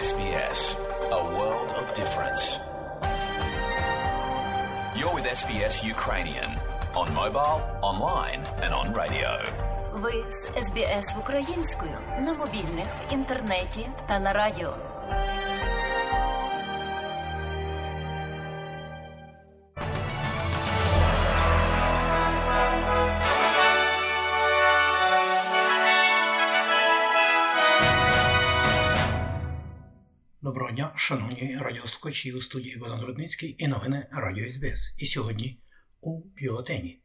SBS, a world of difference. You're with SBS Ukrainian on mobile, online, and on radio. Ви з СБС українською на мобільних, інтернеті та на радіо. Доброго дня, шановні радіослухачі у студії Богдан Рудницький і новини Радіо СБС. І сьогодні у бюлетені.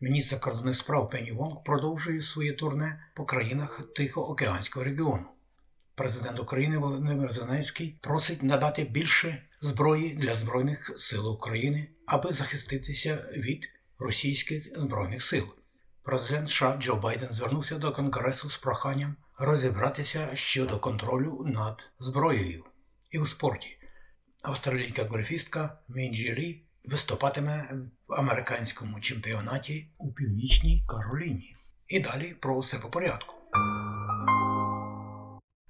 Міністр закордонних справ Пенні Вонг продовжує своє турне по країнах Тихоокеанського регіону. Президент України Володимир Зеленський просить надати більше зброї для Збройних сил України, аби захиститися від російських збройних сил. Президент США Джо Байден звернувся до Конгресу з проханням розібратися щодо контролю над зброєю. І у спорті австралійська гольфістка Мінджі Лі виступатиме в американському чемпіонаті у Північній Кароліні. І далі про все по порядку.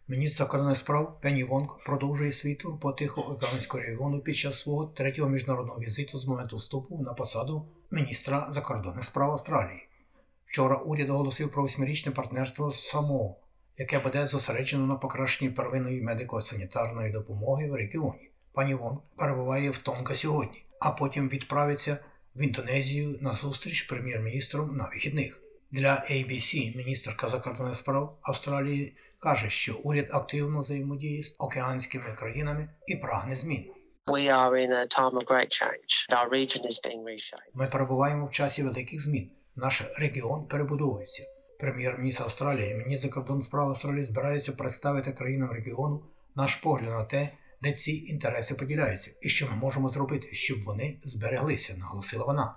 Міністр закордонних справ Пенні Вонг продовжує свій тур по Тихоокеанському регіону під час свого третього міжнародного візиту з моменту вступу на посаду міністра закордонних справ Австралії. Вчора уряд оголосив про восьмирічне партнерство з САМО, яке буде зосереджено на покращенні первинної медико-санітарної допомоги в регіоні. Пані Вонг перебуває в Тонга сьогодні, а потім відправиться в Індонезію на зустріч прем'єр-міністром на вихідних. Для ABC міністерка закордонних справ Австралії каже, що уряд активно взаємодіє з океанськими країнами і прагне змін. Ми перебуваємо в часі великих змін. Наш регіон перебудовується. Прем'єр-міністр Австралії, міністр закордонних справ Австралії збираються представити країнам регіону наш погляд на те, де ці інтереси поділяються, і що ми можемо зробити, щоб вони збереглися, наголосила вона.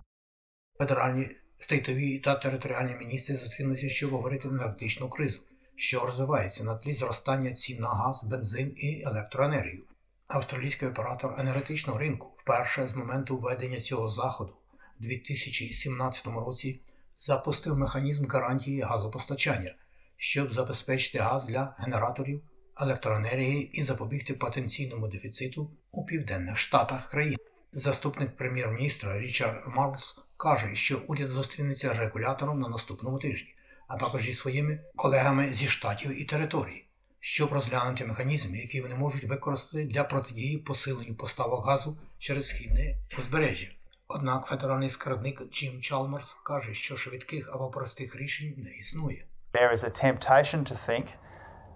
Федеральні стейтові та територіальні міністри зустрінуться, щоб говорити на енергетичну кризу, що розвивається на тлі зростання цін на газ, бензин і електроенергію. Австралійський оператор енергетичного ринку вперше з моменту введення цього заходу у 2017 році запустив механізм гарантії газопостачання, щоб забезпечити газ для генераторів електроенергії і запобігти потенційному дефіциту у південних штатах країни. Заступник прем'єр-міністра Річард Марлс каже, що уряд зустрінеться регулятором на наступному тижні, а також зі своїми колегами зі штатів і територій, щоб розглянути механізми, які вони можуть використати для протидії посиленню поставок газу через східне узбережжя. Однак федеральний скарбник Джим Чалмерс каже, що швидких або простих рішень не існує. There is a temptation to think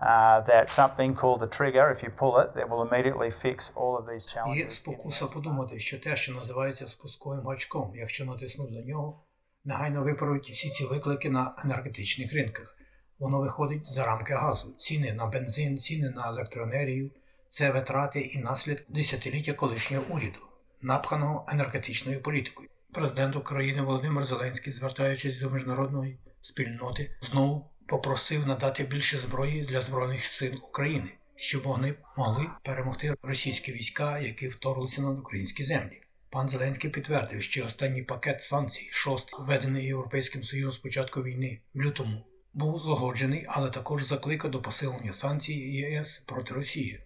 uh, that something called the trigger, if you pull it, that will immediately fix all of these challenges. Є спокуса подумати, що те, що називається спусковим гачком, якщо натиснути на нього, негайно виправить всі ці виклики на енергетичних ринках. Воно виходить за рамки газу, ціни на бензин, ціни на електроенергію, це витрати і наслідки десятиліття колишнього уряду, напханого енергетичною політикою. Президент України Володимир Зеленський, звертаючись до міжнародної спільноти, знову попросив надати більше зброї для Збройних сил України, щоб вони могли перемогти російські війська, які вторглися на українські землі. Пан Зеленський підтвердив, що останній пакет санкцій, шостий, введений Європейським Союзом з початку війни в лютому, був згоджений, але також закликав до посилення санкцій ЄС проти Росії.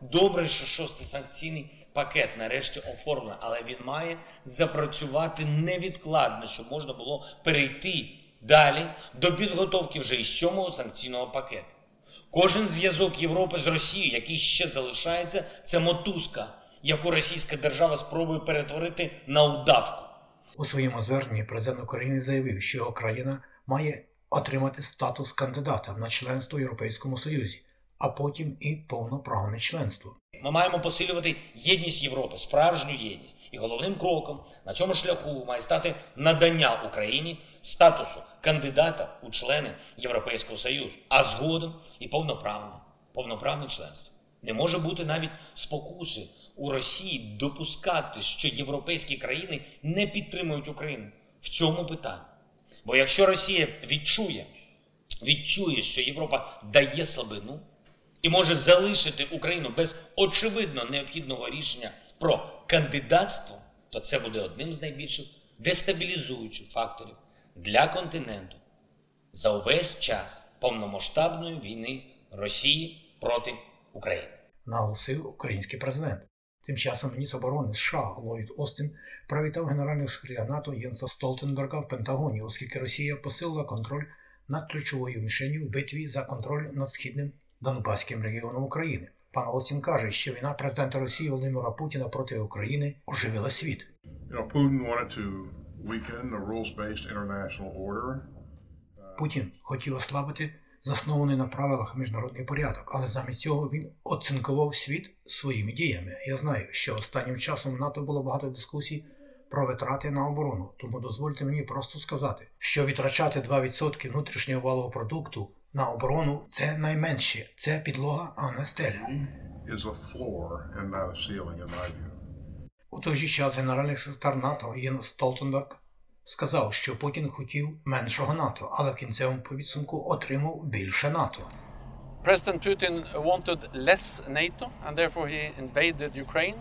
Добре, що шостий санкційний пакет нарешті оформлений, але він має запрацювати невідкладно, щоб можна було перейти далі до підготовки вже і сьомого санкційного пакету. Кожен зв'язок Європи з Росією, який ще залишається, це мотузка, яку російська держава спробує перетворити на удавку. У своєму зверненні президент України заявив, що його країна має отримати статус кандидата на членство в Європейському Союзі, а потім і повноправне членство. Ми маємо посилювати єдність Європи, справжню єдність. І головним кроком на цьому шляху має стати надання Україні статусу кандидата у члени Європейського Союзу, а згодом і повноправне, повноправне членство. Не може бути навіть спокуси у Росії допускати, що європейські країни не підтримують Україну в цьому питанні. Бо якщо Росія відчує, відчує, що Європа дає слабину і може залишити Україну без очевидно необхідного рішення про кандидатство, то це буде одним з найбільших дестабілізуючих факторів для континенту за увесь час повномасштабної війни Росії проти України. наголосив український президент. Тим часом міністр оборони США Ллойд Остін привітав генерального секретаря НАТО Єнса Столтенберга в Пентагоні, оскільки Росія посилила контроль над ключовою мішенью в битві за контроль над східним Донбаським регіоном України. Пан Остін каже, що війна президента Росії Володимира Путіна проти України оживила світ. Путін хотів ослабити заснований на правилах міжнародний порядок, але замість цього він оцинкував світ своїми діями. Я знаю, що останнім часом в НАТО було багато дискусій про витрати на оборону, тому дозвольте мені просто сказати, що відтрачати 2% внутрішнього валового продукту на оборону це найменше, це підлога, а не стеля. У той же час генеральний секретар НАТО Єн Столтенберг сказав, що Путін хотів меншого НАТО, але в кінцевому підсумку отримав більше НАТО. President Putin wanted less NATO and therefore he invaded Ukraine.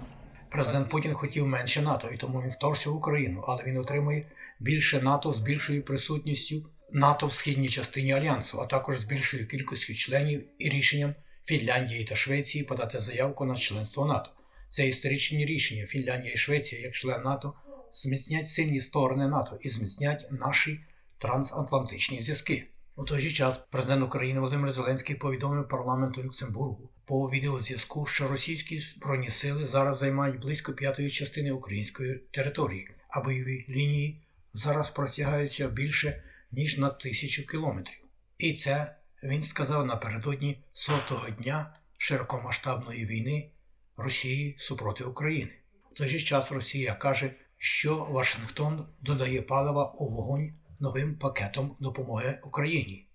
Президент Путін хотів менше НАТО, і тому він вторгся в Україну, але він отримує більше НАТО з більшою присутністю НАТО в східній частині альянсу, а також з більшою кількістю членів і рішенням Фінляндії та Швеції подати заявку на членство НАТО. Це історичні рішення Фінляндія і Швеція як член НАТО зміцнять сильні сторони НАТО і зміцнять наші трансатлантичні зв'язки. У той же час президент України Володимир Зеленський повідомив парламенту Люксембургу по відеозв'язку, що російські збройні сили зараз займають близько п'ятої частини української території, а бойові лінії зараз простягаються більше ніж на тисячу кілометрів. І це він сказав напередодні сотого дня широкомасштабної війни Росії супроти України. У той же час Росія каже, що Вашингтон додає палива у вогонь новим пакетом допомоги Україні.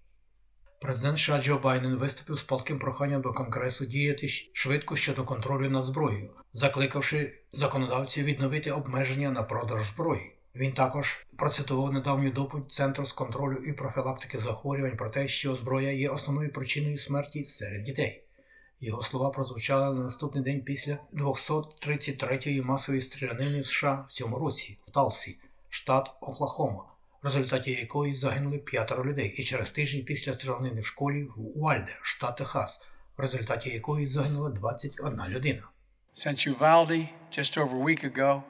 Президент США Джо Байден виступив з палким проханням до Конгресу діяти швидко щодо контролю над зброєю, закликавши законодавців відновити обмеження на продаж зброї. Він також процитував недавню доповідь Центру з контролю і профілактики захворювань про те, що зброя є основною причиною смерті серед дітей. Його слова прозвучали на наступний день після 233-ї масової стрілянини в США в цьому році в Талсі, штат Оклахома, в результаті якої загинули п'ятеро людей, і через тиждень після стрілянини в школі в Уальде, штат Техас, в результаті якої загинула 21 людина. Since Uvalde, just over a week ago,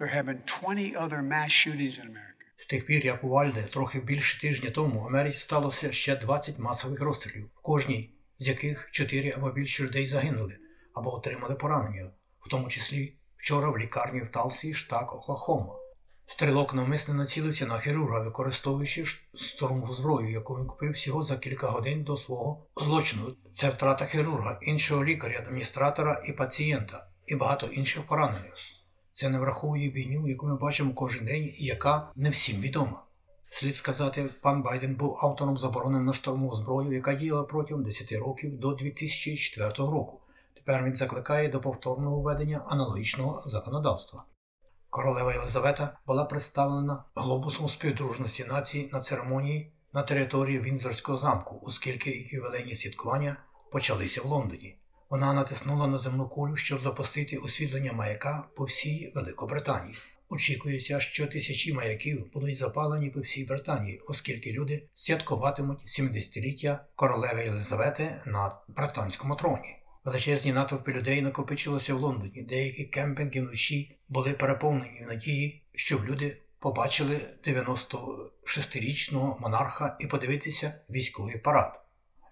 there have been 20 other mass shootings in America. З тих пір, як у Вальде, трохи більше тижня тому, в Америці сталося ще 20 масових розстрілів, кожній з яких 4 або більше людей загинули або отримали поранення, в тому числі вчора в лікарні в Талсі, штат Оклахома. Стрілок навмисно націлився на хірурга, використовуючи штурмову зброю, яку він купив всього за кілька годин до свого злочину. Це втрата хірурга, іншого лікаря, адміністратора і пацієнта, і багато інших поранених. Це не враховує війню, яку ми бачимо кожен день, і яка не всім відома. Слід сказати, пан Байден був автором заборони на штурмову зброю, яка діяла протягом 10 років до 2004 року. Тепер він закликає до повторного введення аналогічного законодавства. Королева Єлизавета була представлена глобусом співдружності націй на церемонії на території Вінзорського замку, оскільки ювілейні святкування почалися в Лондоні. Вона натиснула на земну кулю, щоб запустити освітлення маяка по всій Великобританії. Очікується, що тисячі маяків будуть запалені по всій Британії, оскільки люди святкуватимуть 70-ліття королеви Єлизавети на британському троні. Величезні натовпи людей накопичилися в Лондоні. Деякі кемпінги вночі були переповнені в надії, щоб люди побачили 96-річного монарха і подивитися військовий парад.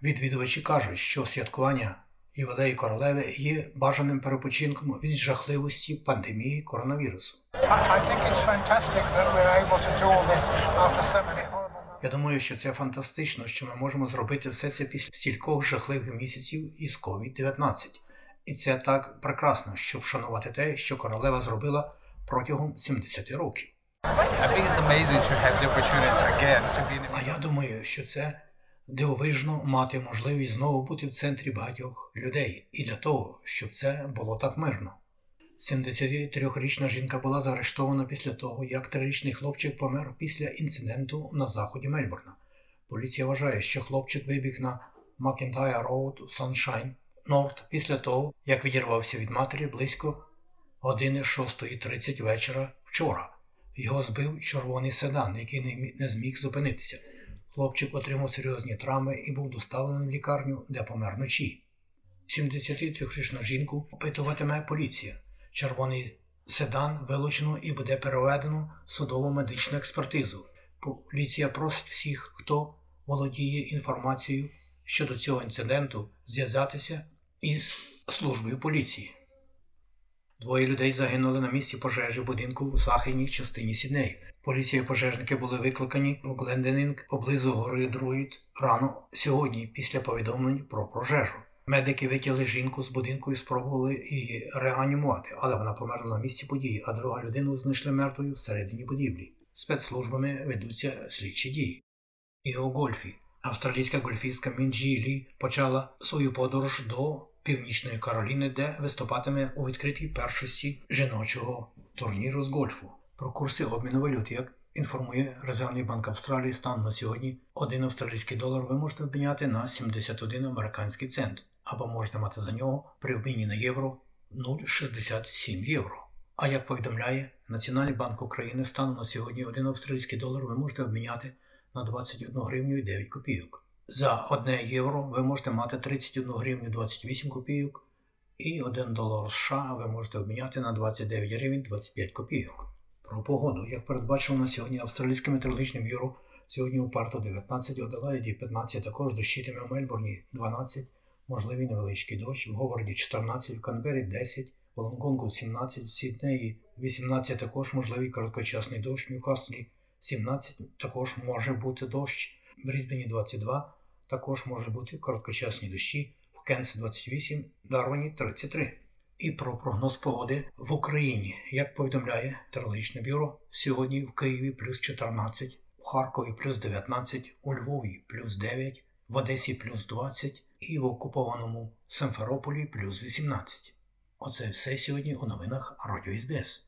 Відвідувачі кажуть, що святкування ювілею королеви є бажаним перепочинком від жахливості пандемії коронавірусу. Я думаю, що це фантастично, що ми можемо зробити все це після стількох жахливих місяців із COVID-19. І це так прекрасно, щоб вшанувати те, що королева зробила протягом 70 років. А я думаю, що це дивовижно мати можливість знову бути в центрі багатьох людей, і для того, щоб це було так мирно. 73-річна жінка була заарештована після того, як трирічний хлопчик помер після інциденту на заході Мельбурна. Поліція вважає, що хлопчик вибіг на McIntyre Road Sunshine North після того, як відірвався від матері близько години 6.30 вечора вчора. Його збив червоний седан, який не зміг зупинитися. Хлопчик отримав серйозні травми і був доставлений в лікарню, де помер вночі. 73-річну жінку опитуватиме поліція. Червоний седан вилучено і буде переведено в судово медичну експертизу. Поліція просить всіх, хто володіє інформацією щодо цього інциденту, зв'язатися із службою поліції. Двоє людей загинули на місці пожежі будинку в західній частині Сіднею. Поліція і пожежники були викликані в Гленденінг поблизу гори Друїд рано сьогодні після повідомлень про пожежу. Медики витягли жінку з будинку і спробували її реанімувати, але вона померла на місці події, а друга людину знайшли мертвою всередині будівлі. Спецслужбами ведуться слідчі дії. І у гольфі австралійська гольфістка Мінджі Лі почала свою подорож до Північної Кароліни, де виступатиме у відкритій першості жіночого турніру з гольфу. Про курси обміну валют, як інформує Резервний банк Австралії, стан на сьогодні один австралійський долар ви можете обміняти на 71 американський цент, або можете мати за нього при обміні на євро 0,67 євро. А як повідомляє Національний банк України, станом на сьогодні один австралійський долар ви можете обміняти на 21 гривню і 9 копійок. За 1 євро ви можете мати 31 гривню 28 копійок, і 1 долар США ви можете обміняти на 29 гривень 25 копійок. Про погоду, як передбачено на сьогодні Австралійське метеорологічне бюро, сьогодні у Парту 19, Оделаїді 15, також дощитиме в Мельбурні 12, можливий невеличкий дощ, в Говарді 14, в Канбері 10, в Лонгонгу 17, в Сіднеї 18, також можливий короткочасний дощ, в Ньюкаслі 17, також може бути дощ, в Брізбені 22, також може бути короткочасні дощі, в Кенс 28, Дарвані 33. І про прогноз погоди в Україні, як повідомляє Терологічне бюро, сьогодні в Києві плюс 14, в Харкові плюс 19, у Львові плюс 9, в Одесі плюс 20 і в окупованому Симферополі плюс 18. Оце все сьогодні у новинах Радіо СБС.